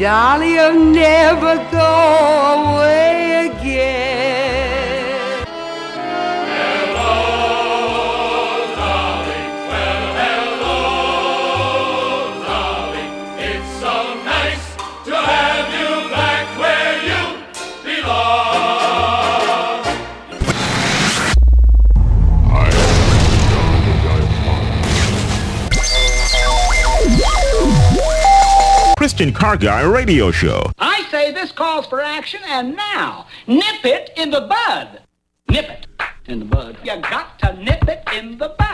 Dolly, you'll never go away Christian Car Guy Radio Show. I say this calls for action, and now, nip it in the bud. Nip it in the bud. You got to nip it in the bud.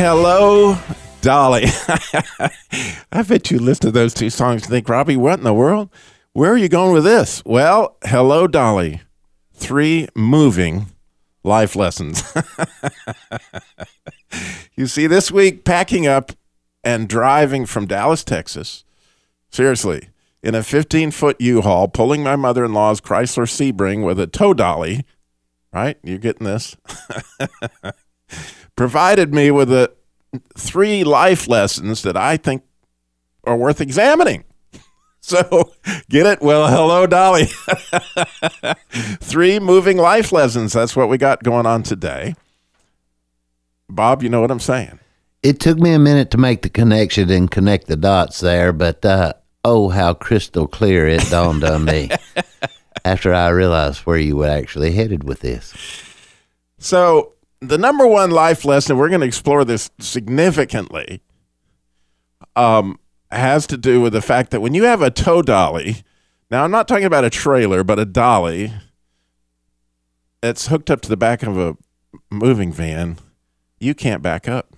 Hello, Dolly. I bet you listen to those two songs and think, Robbie, what in the world? Where are you going with this? Well, hello, Dolly. Three moving life lessons. you see, this week, packing up and driving from Dallas, Texas, seriously, in a 15 foot U Haul, pulling my mother in law's Chrysler Sebring with a tow dolly, right? You're getting this. provided me with a three life lessons that I think are worth examining. So get it? Well, hello, Dolly. three moving life lessons. That's what we got going on today. Bob, you know what I'm saying? It took me a minute to make the connection and connect the dots there, but uh, oh, how crystal clear it dawned on me after I realized where you were actually headed with this. So, the number one life lesson, we're going to explore this significantly, um, has to do with the fact that when you have a tow dolly, now I'm not talking about a trailer, but a dolly that's hooked up to the back of a moving van, you can't back up.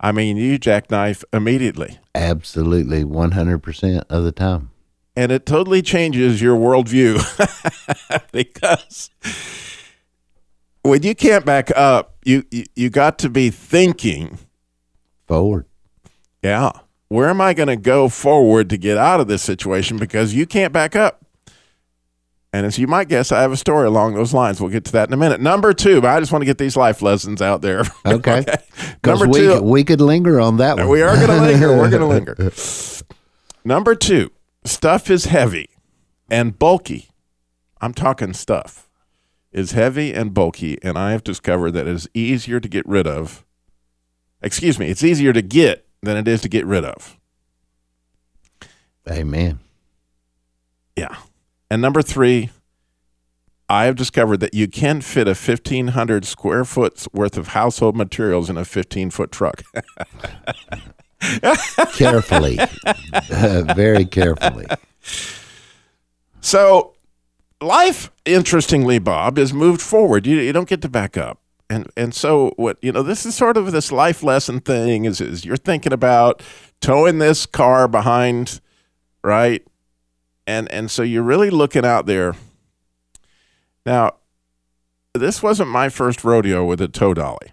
I mean, you jackknife immediately. Absolutely, 100% of the time. and it totally changes your worldview because when you can't back up, you, you you got to be thinking, Forward. yeah, where am I going to go forward to get out of this situation? Because you can't back up. And as you might guess, I have a story along those lines. We'll get to that in a minute. Number two, but I just want to get these life lessons out there. Okay. Because Number we, two, we could linger on that one. we are going to linger. We're going to linger. Number two, stuff is heavy and bulky. I'm talking stuff is heavy and bulky, and I have discovered that it is easier to get rid of. Excuse me, it's easier to get than it is to get rid of. Amen. Yeah. And number three, I have discovered that you can fit a 1,500 square foot worth of household materials in a 15 foot truck. Carefully. Very carefully. So, life, interestingly, Bob, is moved forward. You, you don't get to back up. And and so what you know, this is sort of this life lesson thing is is you're thinking about towing this car behind, right? And and so you're really looking out there. Now, this wasn't my first rodeo with a tow dolly.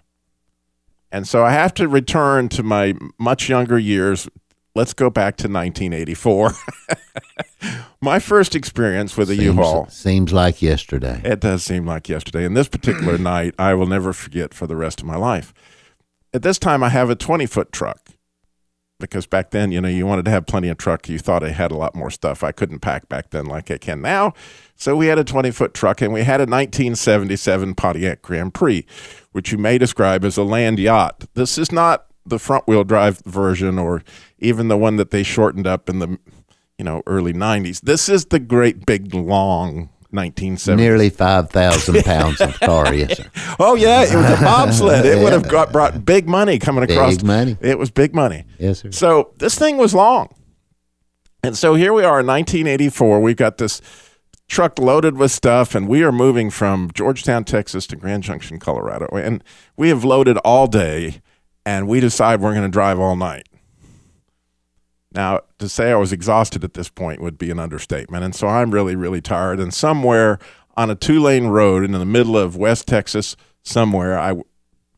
And so I have to return to my much younger years. Let's go back to 1984. my first experience with a Seems, U-Haul. seems like yesterday. It does seem like yesterday. And this particular night, I will never forget for the rest of my life. At this time, I have a 20 foot truck because back then, you know, you wanted to have plenty of truck. You thought I had a lot more stuff. I couldn't pack back then like I can now. So we had a 20 foot truck and we had a 1977 Pontiac Grand Prix, which you may describe as a land yacht. This is not the front wheel drive version or even the one that they shortened up in the, you know, early 90s. This is the great big long 1970s. Nearly 5,000 pounds of car, yes, sir. Oh yeah, it was a bobsled. It would have got brought big money coming across. Big money. It was big money. Yes, sir. So this thing was long, and so here we are in 1984. We've got this truck loaded with stuff, and we are moving from Georgetown, Texas, to Grand Junction, Colorado, and we have loaded all day, and we decide we're going to drive all night. Now, to say I was exhausted at this point would be an understatement. And so I'm really, really tired. And somewhere on a two lane road in the middle of West Texas, somewhere, I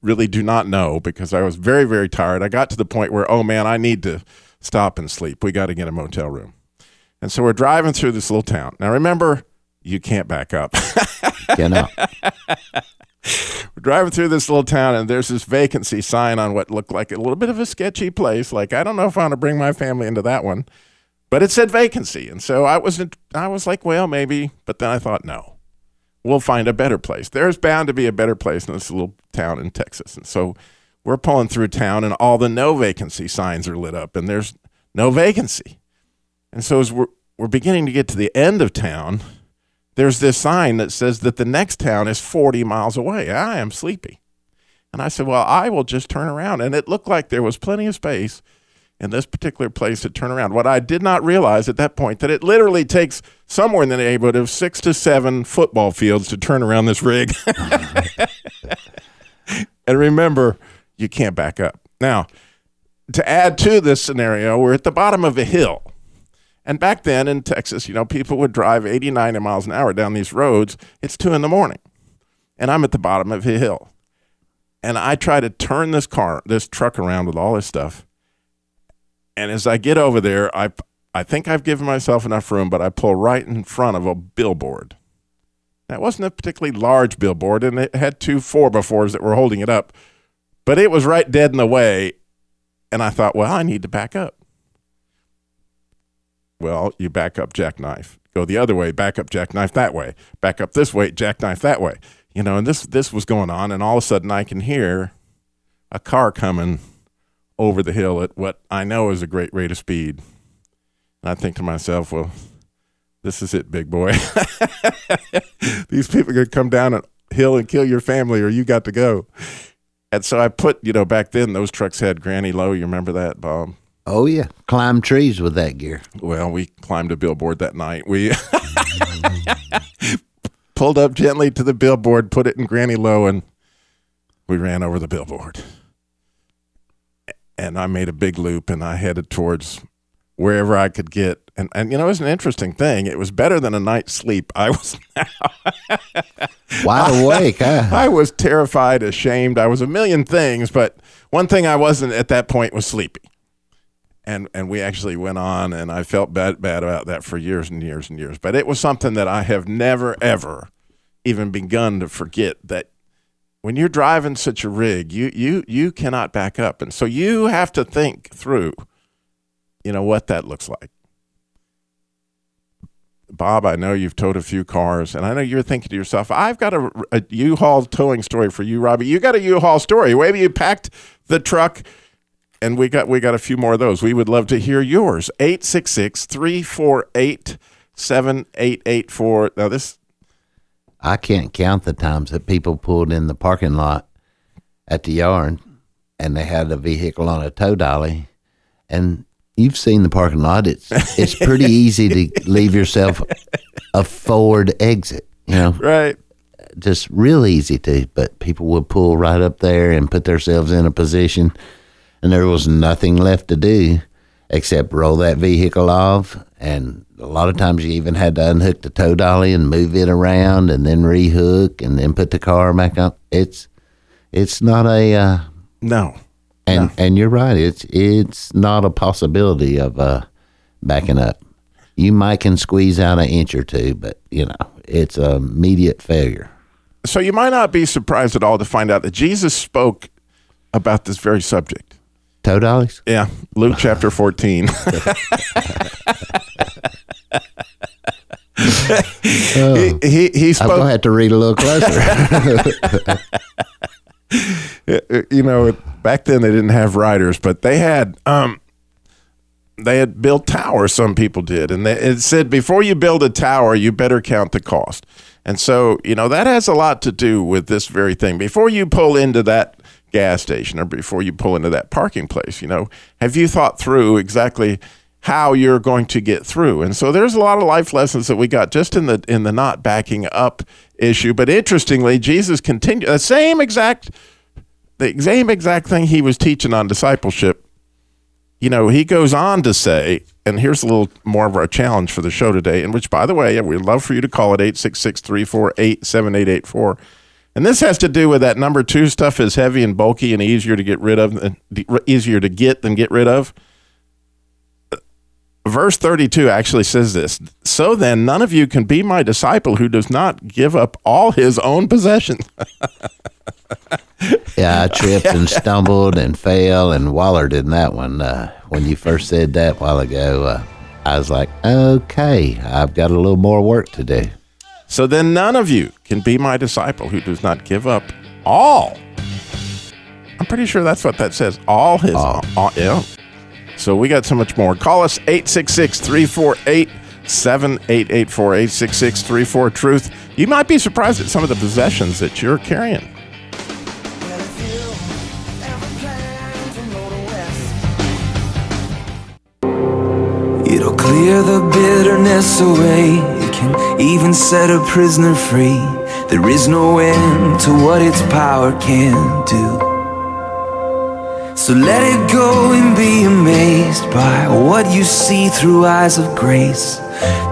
really do not know because I was very, very tired. I got to the point where, oh man, I need to stop and sleep. We got to get a motel room. And so we're driving through this little town. Now, remember, you can't back up. You know, We're driving through this little town, and there's this vacancy sign on what looked like a little bit of a sketchy place. Like I don't know if I want to bring my family into that one, but it said vacancy, and so I wasn't. I was like, well, maybe, but then I thought, no, we'll find a better place. There's bound to be a better place in this little town in Texas, and so we're pulling through town, and all the no vacancy signs are lit up, and there's no vacancy, and so as we're we're beginning to get to the end of town there's this sign that says that the next town is 40 miles away. I am sleepy. And I said, Well, I will just turn around. And it looked like there was plenty of space in this particular place to turn around. What I did not realize at that point that it literally takes somewhere in the neighborhood of six to seven football fields to turn around this rig. and remember, you can't back up. Now, to add to this scenario, we're at the bottom of a hill. And back then in Texas, you know, people would drive 80, 90 miles an hour down these roads. It's two in the morning. And I'm at the bottom of a hill. And I try to turn this car, this truck around with all this stuff. And as I get over there, I, I think I've given myself enough room, but I pull right in front of a billboard. That wasn't a particularly large billboard, and it had two four befores that were holding it up. But it was right dead in the way. And I thought, well, I need to back up. Well, you back up jackknife. Go the other way, back up jackknife that way. Back up this way, jackknife that way. You know, and this this was going on, and all of a sudden I can hear a car coming over the hill at what I know is a great rate of speed. And I think to myself, well, this is it, big boy. These people could come down a hill and kill your family, or you got to go. And so I put, you know, back then those trucks had granny low. You remember that, Bob? Oh yeah, climb trees with that gear. Well, we climbed a billboard that night. We pulled up gently to the billboard, put it in granny low, and we ran over the billboard. And I made a big loop and I headed towards wherever I could get. And, and you know, it was an interesting thing. It was better than a night's sleep. I was Wide awake, huh? I was terrified, ashamed. I was a million things, but one thing I wasn't at that point was sleepy. And and we actually went on, and I felt bad bad about that for years and years and years. But it was something that I have never ever even begun to forget that when you're driving such a rig, you you you cannot back up, and so you have to think through, you know, what that looks like. Bob, I know you've towed a few cars, and I know you're thinking to yourself, I've got a, a U-Haul towing story for you, Robbie. You got a U-Haul story. Maybe you packed the truck, and we got we got a few more of those. We would love to hear yours. 866-348-7884. Now this I can't count the times that people pulled in the parking lot at the yard and they had a vehicle on a tow dolly and you've seen the parking lot it's it's pretty easy to leave yourself a forward exit you know right. just real easy to but people would pull right up there and put themselves in a position and there was nothing left to do except roll that vehicle off. And a lot of times you even had to unhook the tow dolly and move it around and then rehook and then put the car back up. It's it's not a uh, No. and and you're right. It's it's not a possibility of uh backing up. You might can squeeze out an inch or two but you know it's a immediate failure. So you might not be surprised at all to find out that Jesus spoke about this very subject. Dollies Yeah, Luke chapter 14. he, he, he i'm gonna have to read a little closer you know, back then they didn't have riders, but they had um, they had built towers. Some people did, and they, it said before you build a tower, you better count the cost. And so, you know, that has a lot to do with this very thing. Before you pull into that gas station or before you pull into that parking place, you know, have you thought through exactly how you're going to get through? And so there's a lot of life lessons that we got just in the in the not backing up issue. But interestingly, Jesus continued the same exact the same exact thing he was teaching on discipleship you know, he goes on to say, and here's a little more of our challenge for the show today, in which, by the way, we'd love for you to call it 866 348 7884. And this has to do with that number two stuff is heavy and bulky and easier to get rid of, than- easier to get than get rid of. Verse 32 actually says this So then, none of you can be my disciple who does not give up all his own possessions. Yeah, I tripped and stumbled and fell and wallered in that one. Uh, when you first said that a while ago, uh, I was like, okay, I've got a little more work to do. So then none of you can be my disciple who does not give up all. I'm pretty sure that's what that says. All his. All. all- yeah. So we got so much more. Call us 866 348 7884 866 34 Truth. You might be surprised at some of the possessions that you're carrying. It'll clear the bitterness away. Can even set a prisoner free. There is no end to what its power can do. So let it go and be amazed by what you see through eyes of grace.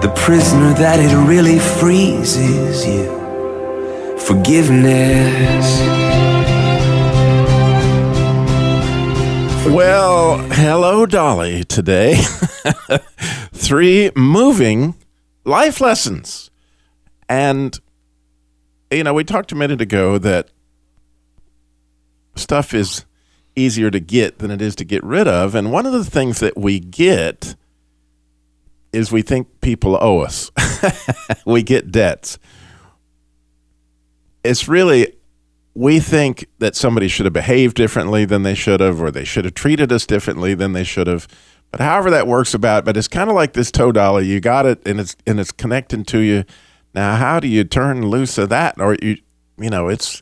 The prisoner that it really frees is you. Forgiveness. Well, hello, Dolly, today. Three moving life lessons. And, you know, we talked a minute ago that stuff is easier to get than it is to get rid of. And one of the things that we get is we think people owe us, we get debts. It's really we think that somebody should have behaved differently than they should have, or they should have treated us differently than they should have. But however that works about, but it's kind of like this tow dolly. You got it, and it's and it's connecting to you. Now, how do you turn loose of that? Or you, you know, it's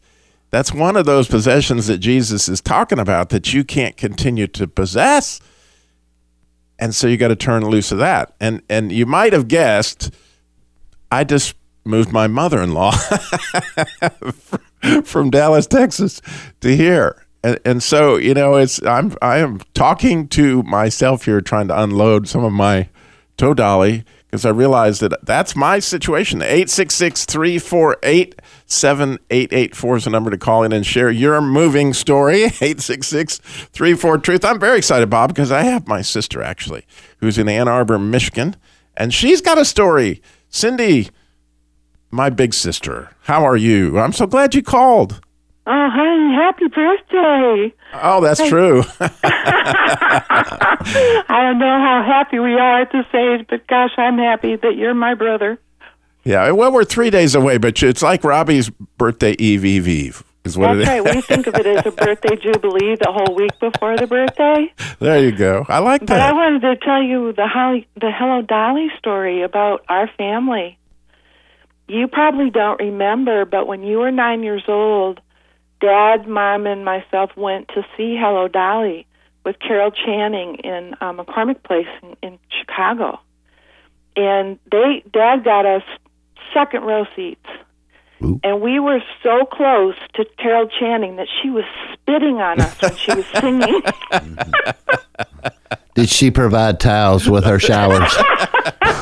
that's one of those possessions that Jesus is talking about that you can't continue to possess, and so you got to turn loose of that. And and you might have guessed, I just moved my mother-in-law from Dallas, Texas, to here. And, and so you know, it's I'm I am talking to myself here, trying to unload some of my tow dolly because I realized that that's my situation. 866 348 7884 is the number to call in and share your moving story. 866 34 Truth. I'm very excited, Bob, because I have my sister actually, who's in Ann Arbor, Michigan, and she's got a story. Cindy, my big sister, how are you? I'm so glad you called. Uh, oh, honey, happy birthday. Oh, that's true. I don't know how happy we are at this age, but gosh, I'm happy that you're my brother. yeah, well, we're three days away, but it's like Robbie's birthday eve, eve, eve. Is what That's it right. We think of it as a birthday jubilee the whole week before the birthday. There you go. I like that. But I wanted to tell you the Holly, the Hello Dolly story about our family. You probably don't remember, but when you were nine years old, Dad, Mom, and myself went to see Hello Dolly with Carol Channing in uh, McCormick Place in, in Chicago, and they Dad got us second row seats. Ooh. And we were so close to Carol Channing that she was spitting on us when she was singing. Did she provide towels with her showers?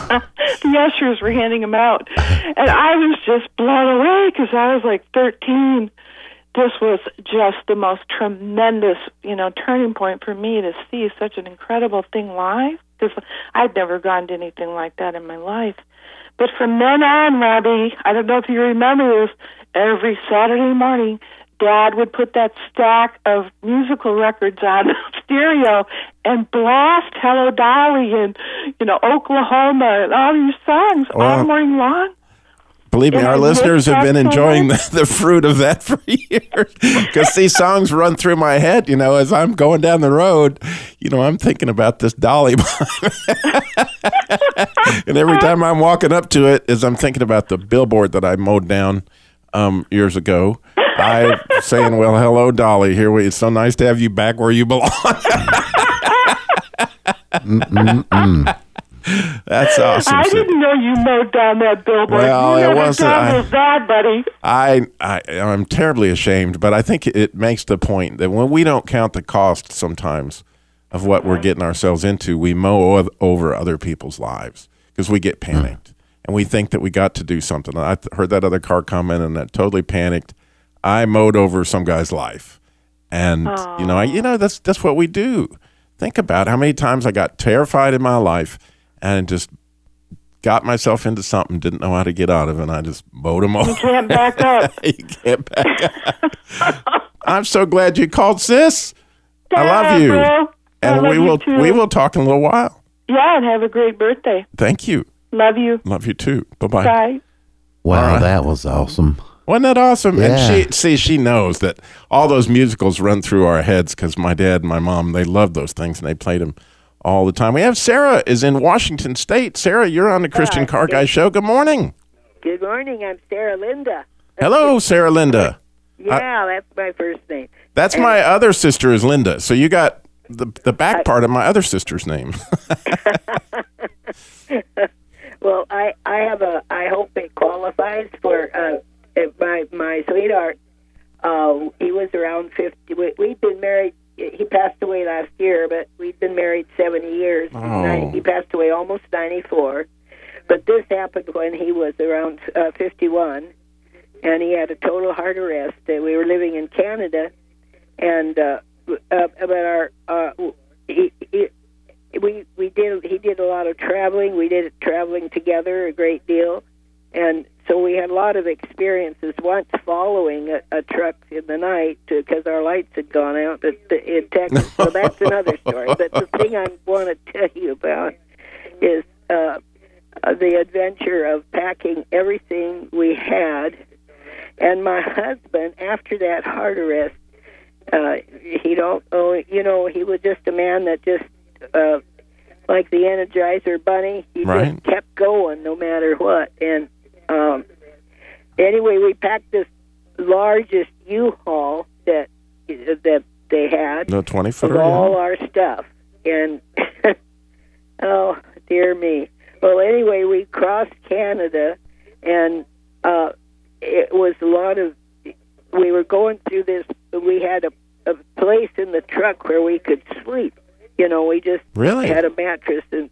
the ushers were handing them out, and I was just blown away because I was like 13. This was just the most tremendous, you know, turning point for me to see such an incredible thing live because I'd never gone to anything like that in my life. But from then on, Robbie, I don't know if you remember this, every Saturday morning, Dad would put that stack of musical records on stereo and blast Hello Dolly and, you know, Oklahoma and all these songs Wow. all morning long. Believe me, our listeners have been enjoying the, the fruit of that for years because these songs run through my head. You know, as I'm going down the road, you know, I'm thinking about this Dolly. and every time I'm walking up to it, as I'm thinking about the billboard that I mowed down um, years ago, I'm saying, "Well, hello, Dolly. Here we. It's so nice to have you back where you belong." That's awesome. I didn't know you mowed down that billboard. Well, you it wasn't- I- us that, buddy. I, I I'm terribly ashamed, but I think it makes the point that when we don't count the cost sometimes of what we're uh-huh. getting ourselves into, we mow o- over other people's lives because we get hmm. panicked and we think that we got to do something. I th- heard that other car comment and that totally panicked. I mowed over some guy's life, and you know, I, you know that's that's what we do. Think about how many times I got terrified in my life and just got myself into something, didn't know how to get out of it, and I just mowed them over. Can't back up. you can't back up. I'm so glad you called, sis. I love you. bro. And love we you will too. we will talk in a little while. Yeah, and have a great birthday. Thank you. Love you. Love you too. Bye bye. Bye. Wow, All right. that was awesome. Wasn't that awesome? Yeah. And she see she knows that all those musicals run through our heads because my dad and my mom they love those things and they played them all the time. We have Sarah is in Washington State. Sarah, you're on the Christian Car Guy show. Good morning. Good morning. I'm Sarah Linda. Hello, Sarah Linda. Yeah, that's my first name. That's my other sister is Linda. So you got the the back part of my other sister's name. Well, I I have a. I hope it qualifies for uh, my my sweetheart. Uh, he was around fifty. We, we'd been married. He passed away last year, but we'd been married seventy years. Oh. He passed away almost ninety four. But this happened when he was around uh, fifty one, and he had a total heart arrest. We were living in Canada, and uh, uh, but our uh, he, he, we we did he did a lot of traveling. We did traveling together a great deal, and so we had a lot of experiences. Once following a, a truck in the night because our lights had gone out at, in Texas. so that's another story. But the thing I want to tell you about is uh, uh, the adventure of packing everything we had. And my husband, after that heart arrest, uh, he don't oh you know he was just a man that just uh, like the Energizer Bunny. He Right. just kept going no matter what. And um, anyway, we packed this largest U-Haul that that they had No twenty footer. all our stuff. And oh dear me. Well, anyway, we crossed Canada, and uh, it was a lot of. We were going through this. We had a, a place in the truck where we could sleep. You know, we just Really? had a mattress, and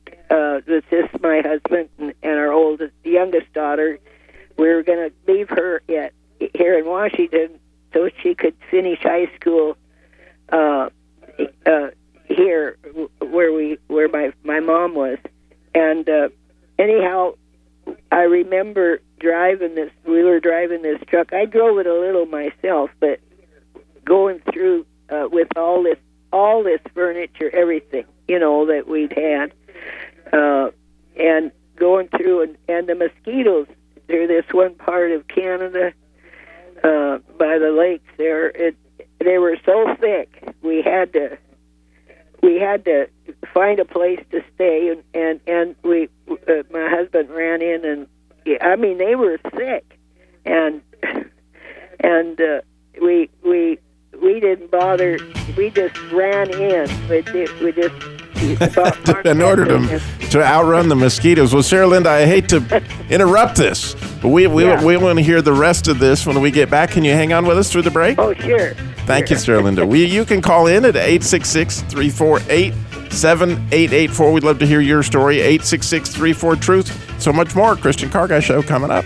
in order to to outrun the mosquitoes. Well, Sarah Linda, I hate to interrupt this, but we we, Yeah. we want to hear the rest of this when we get back. Can you hang on with us through the break? Oh sure. Thank you, Sarah Linda. We, you can call in at 866 348 7884. We'd love to hear your story. 866 34 Truth. So much more. Christian Car Guy Show coming up.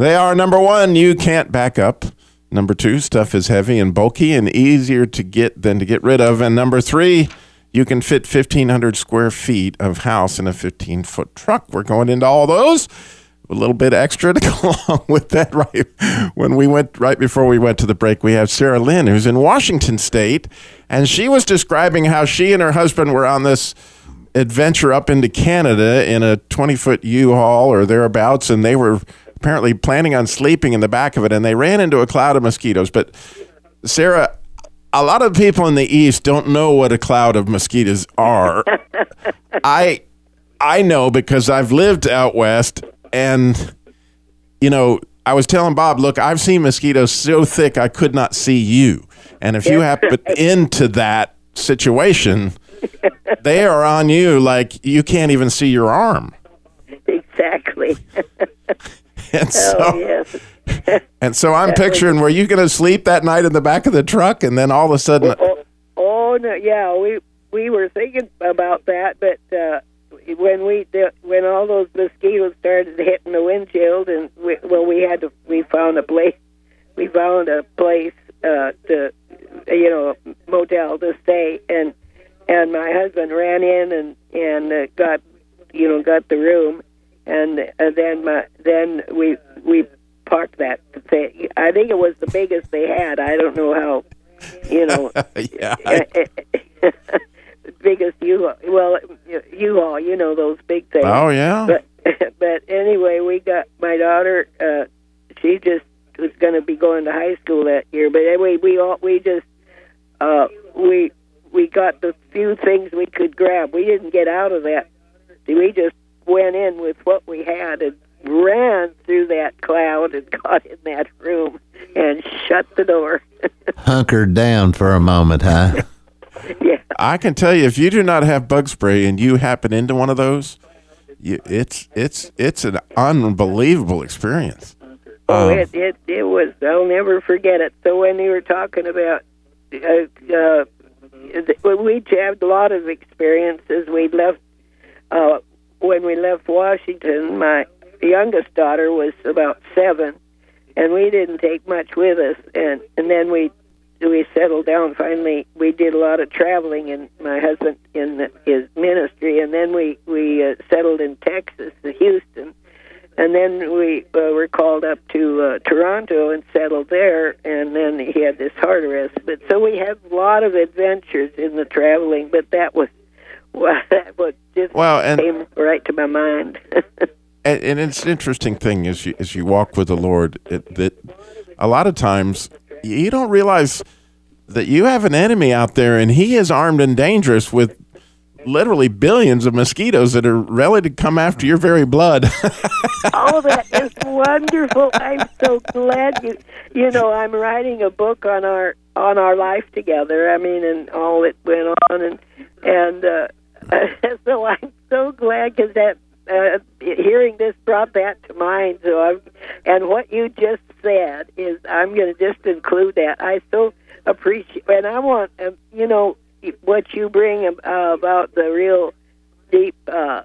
They are number one, you can't back up. Number two, stuff is heavy and bulky and easier to get than to get rid of. And number three, you can fit 1,500 square feet of house in a 15 foot truck. We're going into all those. A little bit extra to go along with that, right? When we went, right before we went to the break, we have Sarah Lynn, who's in Washington State, and she was describing how she and her husband were on this adventure up into Canada in a 20 foot U Haul or thereabouts, and they were apparently planning on sleeping in the back of it, and they ran into a cloud of mosquitoes. But Sarah, a lot of people in the East don't know what a cloud of mosquitoes are. I I know because I've lived out west, and you know, I was telling Bob, look, I've seen mosquitoes so thick I could not see you, and if you happen into that situation, they are on you like you can't even see your arm. Exactly. And so, oh yes. and so I'm picturing, were you going to sleep that night in the back of the truck, and then all of a sudden, Oh, oh no, yeah, we we were thinking about that, but uh, when we the, when all those mosquitoes started hitting the windshield, and we, well, we had to we found a place we found a place uh, to you know motel to stay, and and my husband ran in and and uh, got you know got the room, and uh, then my then we we parked that thing. I think it was the biggest they had. I don't know how you know yeah, I- the biggest U well U-Haul, you know those big things. oh yeah, But but anyway, we got my daughter. Uh, she just was going to be going to high school that year. But anyway, we all we just uh, we we got the few things we could grab. We didn't get out of that. We just went in with what we had and ran through that cloud and got in that room and shut the door. Hunkered down for a moment, huh? yeah. I can tell you, if you do not have bug spray and you happen into one of those, you, it's it's it's an unbelievable experience. Oh, Um, it, it it was. I'll never forget it. So when you were talking about, uh, uh, we had a lot of experiences. We left uh, when we left Washington. My youngest daughter was about seven, and we didn't take much with us. And and then we we settled down. Finally, we did a lot of traveling, and my husband in his ministry. And then we we uh, settled in Texas, in Houston and then we uh, were called up to uh, Toronto and settled there. And then he had this heart arrest. But so we had a lot of adventures in the traveling. But that was well, that was just Well, and- came right to my mind. and, and it's an interesting thing as you as you walk with the Lord it, that a lot of times you don't realize that you have an enemy out there and he is armed and dangerous with literally billions of mosquitoes that are ready to come after your very blood. oh, that is wonderful! I'm so glad you. You know, I'm writing a book on our on our life together. I mean, and all that went on, and and uh, so I'm so glad because that uh, hearing this brought that to mind. So I'm, and what you just said is, I'm going to just include that. I so appreciate, and I want, um, you know, what you bring uh, about the real deep uh,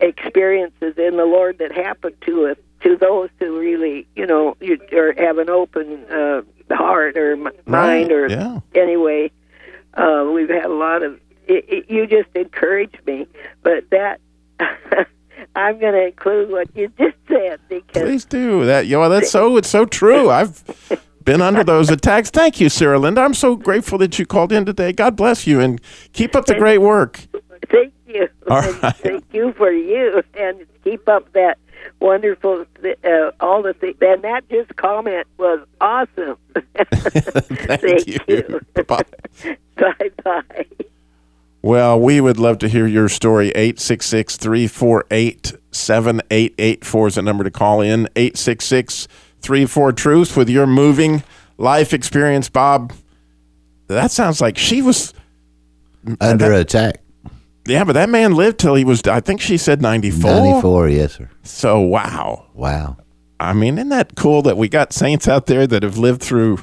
experiences in the Lord that happen to us, to those who really, you know, you, or have an open uh, heart or m- mind, or yeah. anyway. Uh, we've had a lot of. It, it, you just encouraged me, but that I'm going to include what you just said because Please do that. You know, that's so it's so true. I've been under those attacks. Thank you, Sarah Linda. I'm so grateful that you called in today. God bless you and keep up the great work. thank you, All right. thank you for you, and keep up that wonderful, uh, all the things. And that just comment was awesome. Thank, you. Bye. bye bye. Well, we would love to hear your story. 866 348 7884 is the number to call in. 866 34 Truth with your moving life experience. Bob, that sounds like she was. Under attack. Yeah, but that man lived till he was, I think she said 94. 94, yes, sir. So, wow. Wow. I mean, isn't that cool that we got saints out there that have lived through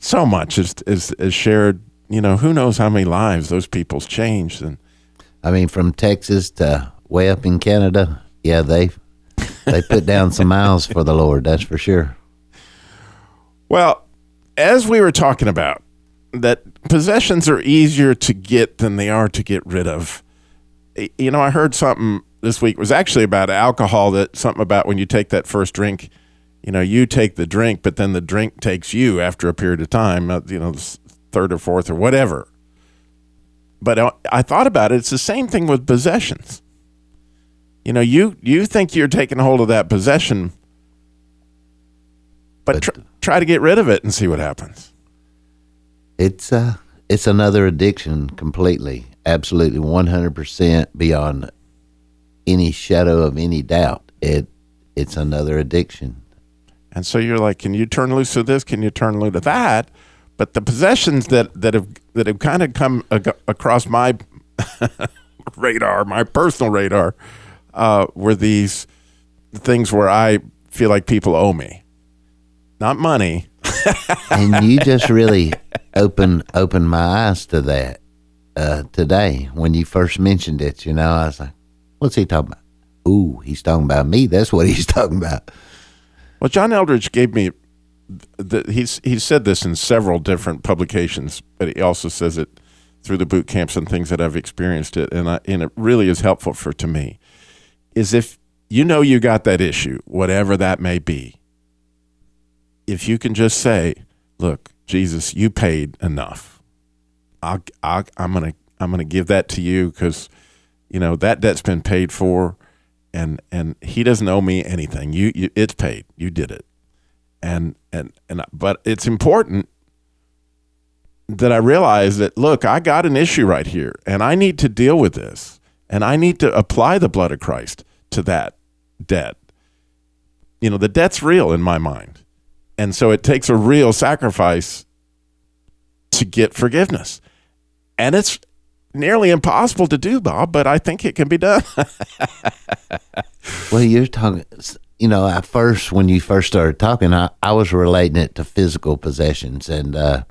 so much, as, as, as shared, you know, who knows how many lives those people's changed. And I mean, from Texas to way up in Canada, yeah, they they put down some miles for the Lord. That's for sure. Well, as we were talking about, that possessions are easier to get than they are to get rid of. You know, I heard something this week it was actually about alcohol that something about when you take that first drink, you know, you take the drink, but then the drink takes you after a period of time, uh, you know, third or fourth or whatever. But I- I thought about it. It's the same thing with possessions. You know, you you think you're taking hold of that possession, but tr- try to get rid of it and see what happens. It's uh it's another addiction completely. Absolutely 100% beyond any shadow of any doubt. It it's another addiction. And so you're like, can you turn loose of this? Can you turn loose of that? But the possessions that that have that have kind of come ag- across my radar, my personal radar, uh, were these things where I feel like people owe me, not money. and you just really open opened my eyes to that uh, today when you first mentioned it. You know, I was like, "What's he talking about?" Ooh, he's talking about me. That's what he's talking about. Well, John Eldredge gave me. The, he's he's said this in several different publications, but he also says it through the boot camps and things that I've experienced it, and I, and it really is helpful for to me. Is if you know you got that issue, whatever that may be, if you can just say, "Look, Jesus, you paid enough. I'll, I'll, I'm gonna I'm gonna give that to you because you know that debt's been paid for." and and he doesn't owe me anything. You, you it's paid. You did it, and and and but it's important that I realize that look, I got an issue right here, and I need to deal with this, and I need to apply the blood of Christ to that debt. You know, the debt's real in my mind, and so it takes a real sacrifice to get forgiveness, and it's nearly impossible to do, Bob, but I think it can be done. well, you're talking, you know, at first, when you first started talking, I, I was relating it to physical possessions. And, uh,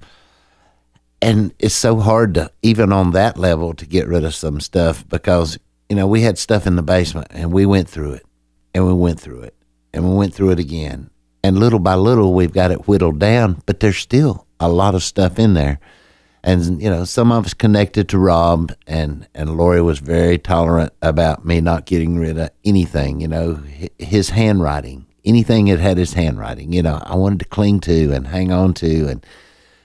and it's so hard to, even on that level, to get rid of some stuff because, you know, we had stuff in the basement and we went through it and we went through it and we went through it again. And little by little, we've got it whittled down, but there's still a lot of stuff in there and you know some of us connected to Rob and and Lori was very tolerant about me not getting rid of anything you know his handwriting anything that had his handwriting you know I wanted to cling to and hang on to and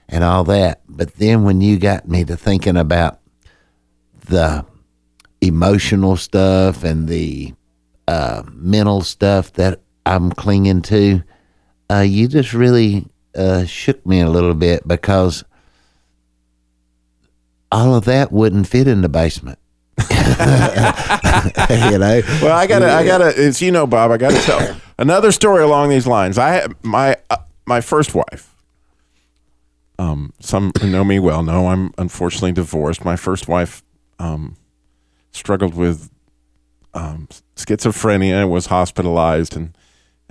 and all that. But then when you got me to thinking about the emotional stuff and the uh, mental stuff that I'm clinging to uh, you just really uh, shook me a little bit because all of that wouldn't fit in the basement. you know. Well, I gotta, I gotta. As you know, Bob, I gotta tell another story along these lines. I my uh, my first wife. Um, some who know me well know I'm unfortunately divorced. My first wife um, struggled with um, schizophrenia, was hospitalized, and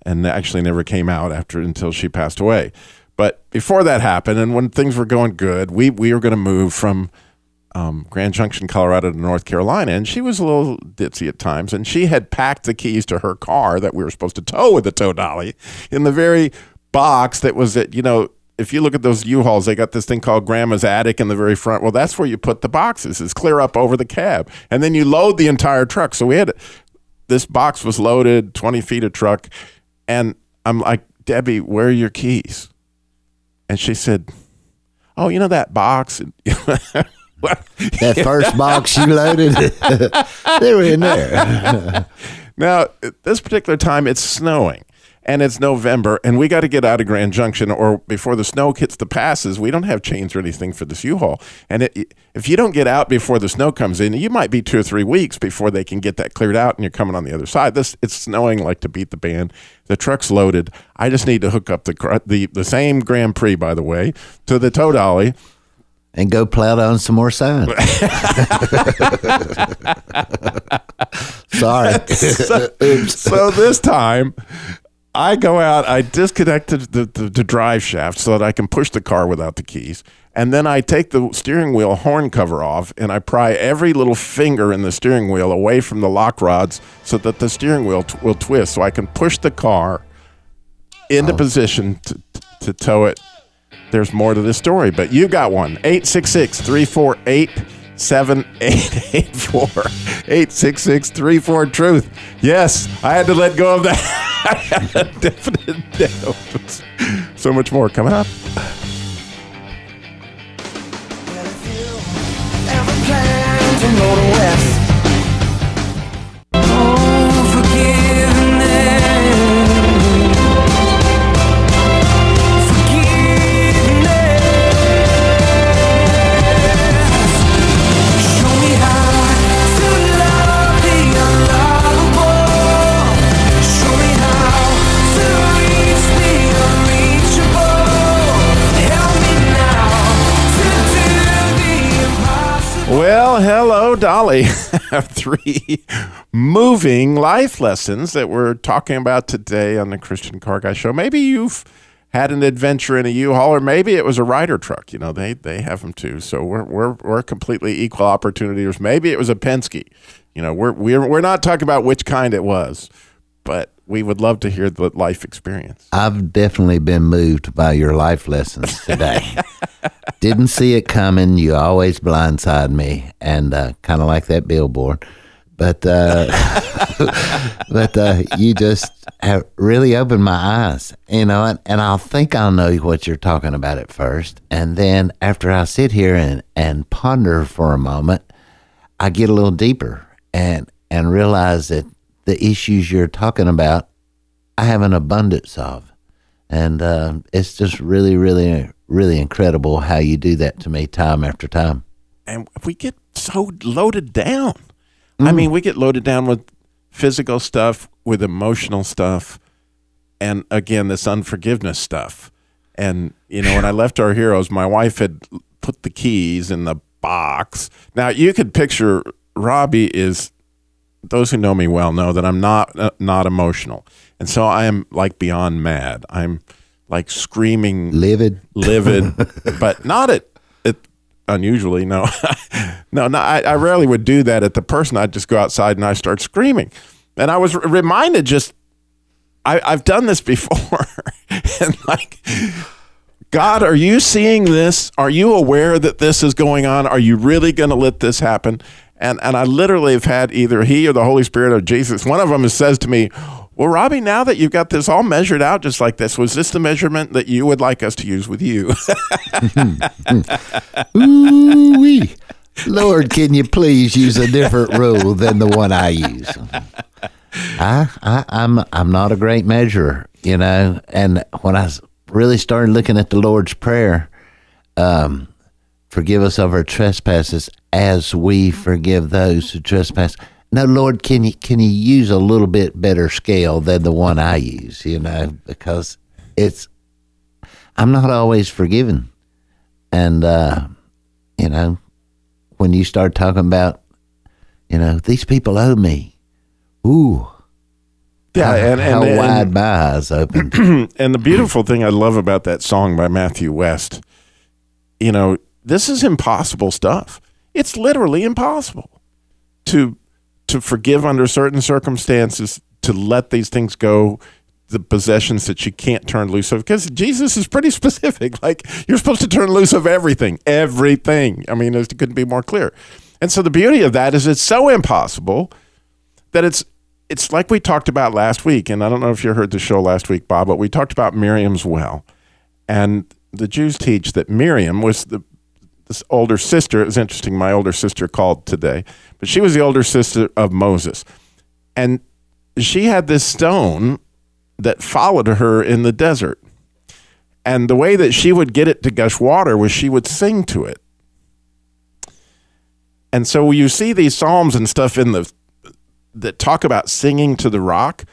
and actually never came out after until she passed away. But before that happened, and when things were going good, we we were going to move from um, Grand Junction, Colorado to North Carolina, and she was a little ditzy at times. And she had packed the keys to her car that we were supposed to tow with the tow dolly in the very box that was at, you know, if you look at those U-Hauls, they got this thing called Grandma's Attic in the very front. Well, that's where you put the boxes. It's clear up over the cab, and then you load the entire truck. So we had this box was loaded, twenty feet of truck, and I'm like, Debbie, where are your keys? And she said, Oh, you know that box. that first box you loaded, they were in there. now, at this particular time, it's snowing and it's November, and we got to get out of Grand Junction, or before the snow hits the passes, we don't have chains or anything for this U-Haul. And it, if you don't get out before the snow comes in, you might be two or three weeks before they can get that cleared out, and you're coming on the other side. This it's snowing like to beat the band. The truck's loaded. I just need to hook up the the the same Grand Prix, by the way, to the tow dolly and go plow down some more sand. Sorry. so, so, this time, I go out, I disconnect the, the, the, drive shaft so that I can push the car without the keys. And then I take the steering wheel horn cover off and I pry every little finger in the steering wheel away from the lock rods so that the steering wheel t- will twist so I can push the car into oh. position to, to tow it there's more to this story, but you got one. 866 348 7884. 866 34 Truth. Yes, I had to let go of that. Definite doubt. So much more coming up. Hello, have Three moving life lessons that we're talking about today on the Christian Car Guy Show. Maybe you've had an adventure in a U-Haul, or maybe it was a Ryder truck. You know, they they have them too. So we're we're we're completely equal opportunities. Maybe it was a Penske. You know, we're we're we're not talking about which kind it was, but we would love to hear the life experience. I've definitely been moved by your life lessons today. Didn't see it coming. You always blindside me, and uh, kind of like that billboard. But uh, but uh, you just have really opened my eyes, you know. And, and I'll think I'll know what you're talking about at first, and then after I sit here and and ponder for a moment, I get a little deeper and and realize that the issues you're talking about, I have an abundance of. And uh, it's just really, really, really incredible how you do that to me time after time. And we get so loaded down. I mean, we get loaded down with physical stuff, with emotional stuff, and again, this unforgiveness stuff. And, you know, when I left our heroes, my wife had put the keys in the box. Now, you could picture Robbie is those who know me well know that I'm not uh, not emotional, and so I am like beyond mad. I'm like screaming, Livid. livid, but not at it. Unusually, no, no, no. I, I rarely would do that at the person. I'd just go outside and I start screaming, and I was r- reminded just I, I've done this before, and like. God, are you seeing this? Are you aware that this is going on? Are you really going to let this happen? And and I literally have had either he or the Holy Spirit or Jesus. One of them says to me, "Well, Robbie, now that you've got this all measured out just like this, was this the measurement that you would like us to use with you?" Ooh wee. Lord, can you please use a different rule than the one I use? I, I, I'm, I'm not a great measurer, you know. And when I really started looking at the Lord's Prayer, um, forgive us of our trespasses as we forgive those who trespass. Now, Lord, can you can you use a little bit better scale than the one I use? You know, because it's I'm not always forgiven, and uh, you know, when you start talking about, you know, these people owe me. Ooh, yeah, how, and, how and, wide and, my eyes open. and the beautiful thing I love about that song by Matthew West, you know, this is impossible stuff. It's literally impossible to to forgive under certain circumstances, to let these things go, the possessions that you can't turn loose of. Because Jesus is pretty specific. Like you're supposed to turn loose of everything, everything. I mean, it couldn't be more clear. And so the beauty of that is it's so impossible that it's it's like we talked about last week, and I don't know if you heard the show last week, Bob, but we talked about Miriam's well, and the Jews teach that Miriam was the this older sister. It was interesting. My older sister called today, but she was the older sister of Moses, and she had this stone that followed her in the desert. And the way that she would get it to gush water was she would sing to it. And so you see these psalms and stuff in the that talk about singing to the rock,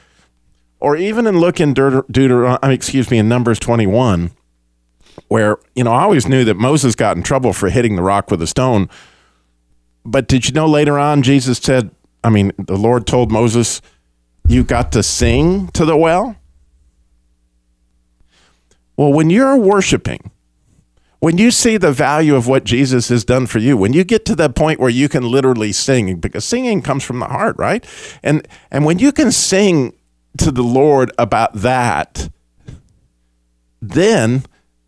or even in look in Deut- excuse me, in Numbers 21, where, you know, I always knew that Moses got in trouble for hitting the rock with a stone. But did you know later on, Jesus said, I mean, the Lord told Moses, you got to sing to the well? Well, when you're worshiping, when you see the value of what Jesus has done for you, when you get to the point where you can literally sing, because singing comes from the heart, right? And and when you can sing to the Lord about that, then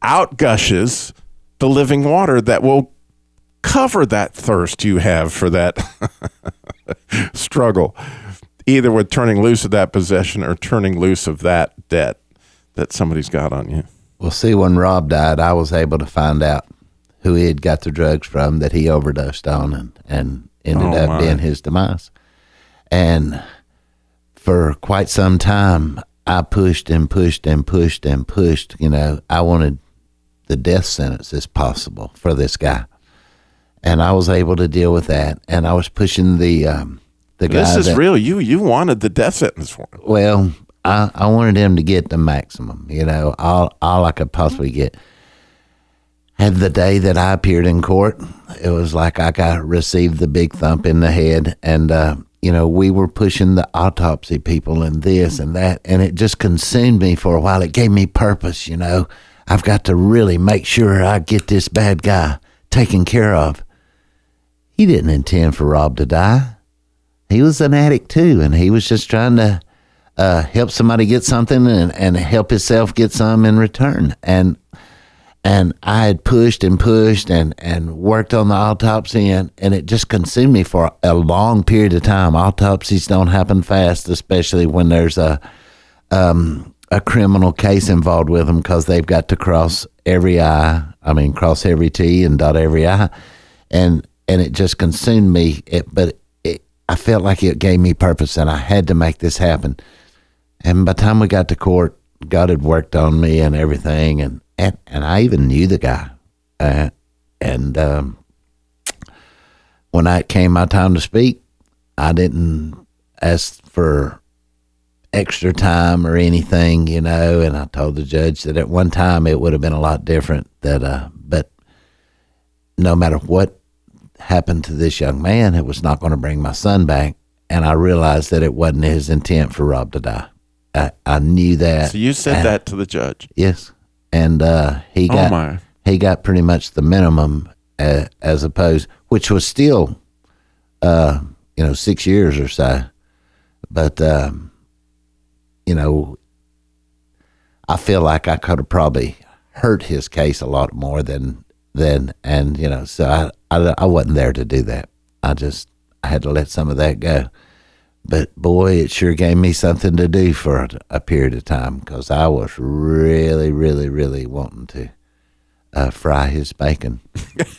out gushes the living water that will cover that thirst you have for that struggle, either with turning loose of that possession or turning loose of that debt that somebody's got on you. Well, see, when Rob died, I was able to find out who he had got the drugs from that he overdosed on and, and ended Oh, up being his demise. And for quite some time, I pushed and pushed and pushed and pushed. You know, I wanted the death sentence as possible for this guy. And I was able to deal with that. And I was pushing the um, the guy. This is that- real. You you wanted the death sentence for him. well, I, I wanted him to get the maximum, you know, all all I could possibly get. had the day that I appeared in court, it was like I got received the big thump in the head, and uh, you know we were pushing the autopsy people and this and that, and it just consumed me for a while. It gave me purpose, you know. I've got to really make sure I get this bad guy taken care of. He didn't intend for Rob to die. He was an addict too, and he was just trying to uh, help somebody get something and, and help himself get some in return. And and I had pushed and pushed and, and worked on the autopsy and, and it just consumed me for a long period of time. Autopsies don't happen fast, especially when there's a um, a criminal case involved with them because they've got to cross every I. I mean, cross every T and dot every I, and and it just consumed me. It, but it, I felt like it gave me purpose, and I had to make this happen. And by the time we got to court, God had worked on me and everything, and and, and I even knew the guy. Uh, and um, when I came my time to speak, I didn't ask for extra time or anything, you know. And I told the judge that at one time it would have been a lot different. That, uh, but no matter what happened to this young man, it was not going to bring my son back. And I realized that it wasn't his intent for Rob to die. I, I knew that. So you said And- that to the judge. Yes, and uh, he Oh, got my. he got pretty much the minimum uh, as opposed, which was still, uh, you know, six years or so. But um, you know, I feel like I could have probably hurt his case a lot more than than, and you know, so I, I I wasn't there to do that. I just I had to let some of that go. But boy, it sure gave me something to do for a, a period of time because I was really, really, really wanting to uh, fry his bacon.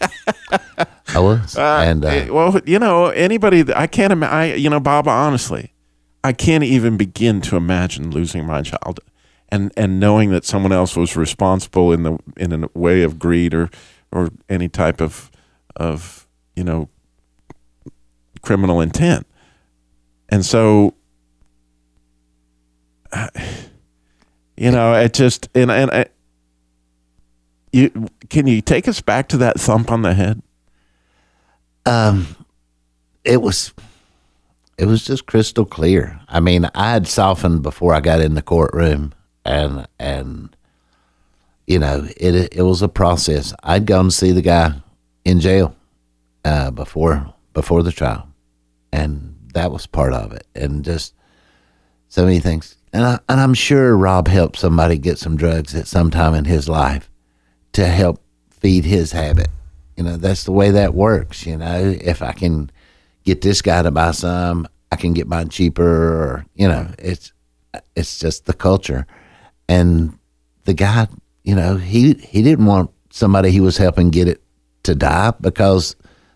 I was, Uh, and uh, well, you know, anybody that I can't imagine, I, you know, Bob, honestly, I can't even begin to imagine losing my child and, and knowing that someone else was responsible in the, in a way of greed or, or any type of, of, you know, criminal intent. And so, you know, it just, and, and, I you, can you take us back to that thump on the head? um, it was it was just crystal clear. I mean, I had softened before I got in the courtroom, and and you know, it it was a process. I'd gone to see the guy in jail uh, before before the trial, and that was part of it. And just so many things. And I, and I'm sure Rob helped somebody get some drugs at some time in his life to help feed his habit. You know, that's the way that works. You know, if I can get this guy to buy some, I can get mine cheaper. Or you know, it's it's just the culture. And the guy, you know, he he didn't want somebody he was helping get it to die because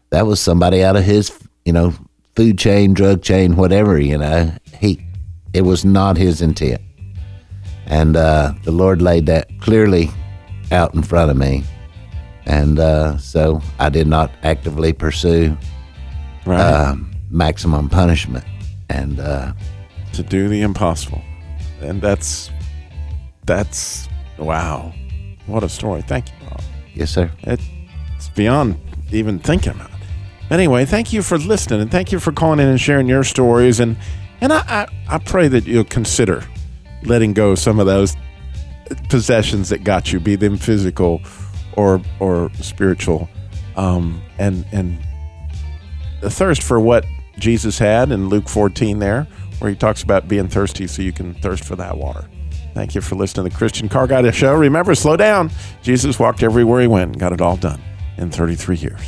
that was somebody out of his, you know, food chain, drug chain, whatever. You know, he it was not his intent. And uh, the Lord laid that clearly out in front of me. And uh, so I did not actively pursue Right. um, maximum punishment. And uh, to do the impossible. And that's that's wow. What a story. Thank you, Bob. yes, sir. It's beyond even thinking about. Anyway, thank you for listening and thank you for calling in and sharing your stories and and I, I, I pray that you'll consider letting go of some of those possessions that got you, be them physical or or spiritual. Um, and and thirst for what Jesus had in Luke 14 there, where he talks about being thirsty so you can thirst for that water. Thank you for listening to the Christian Car Guy Show. Remember, slow down. Jesus walked everywhere he went and got it all done in 33 years.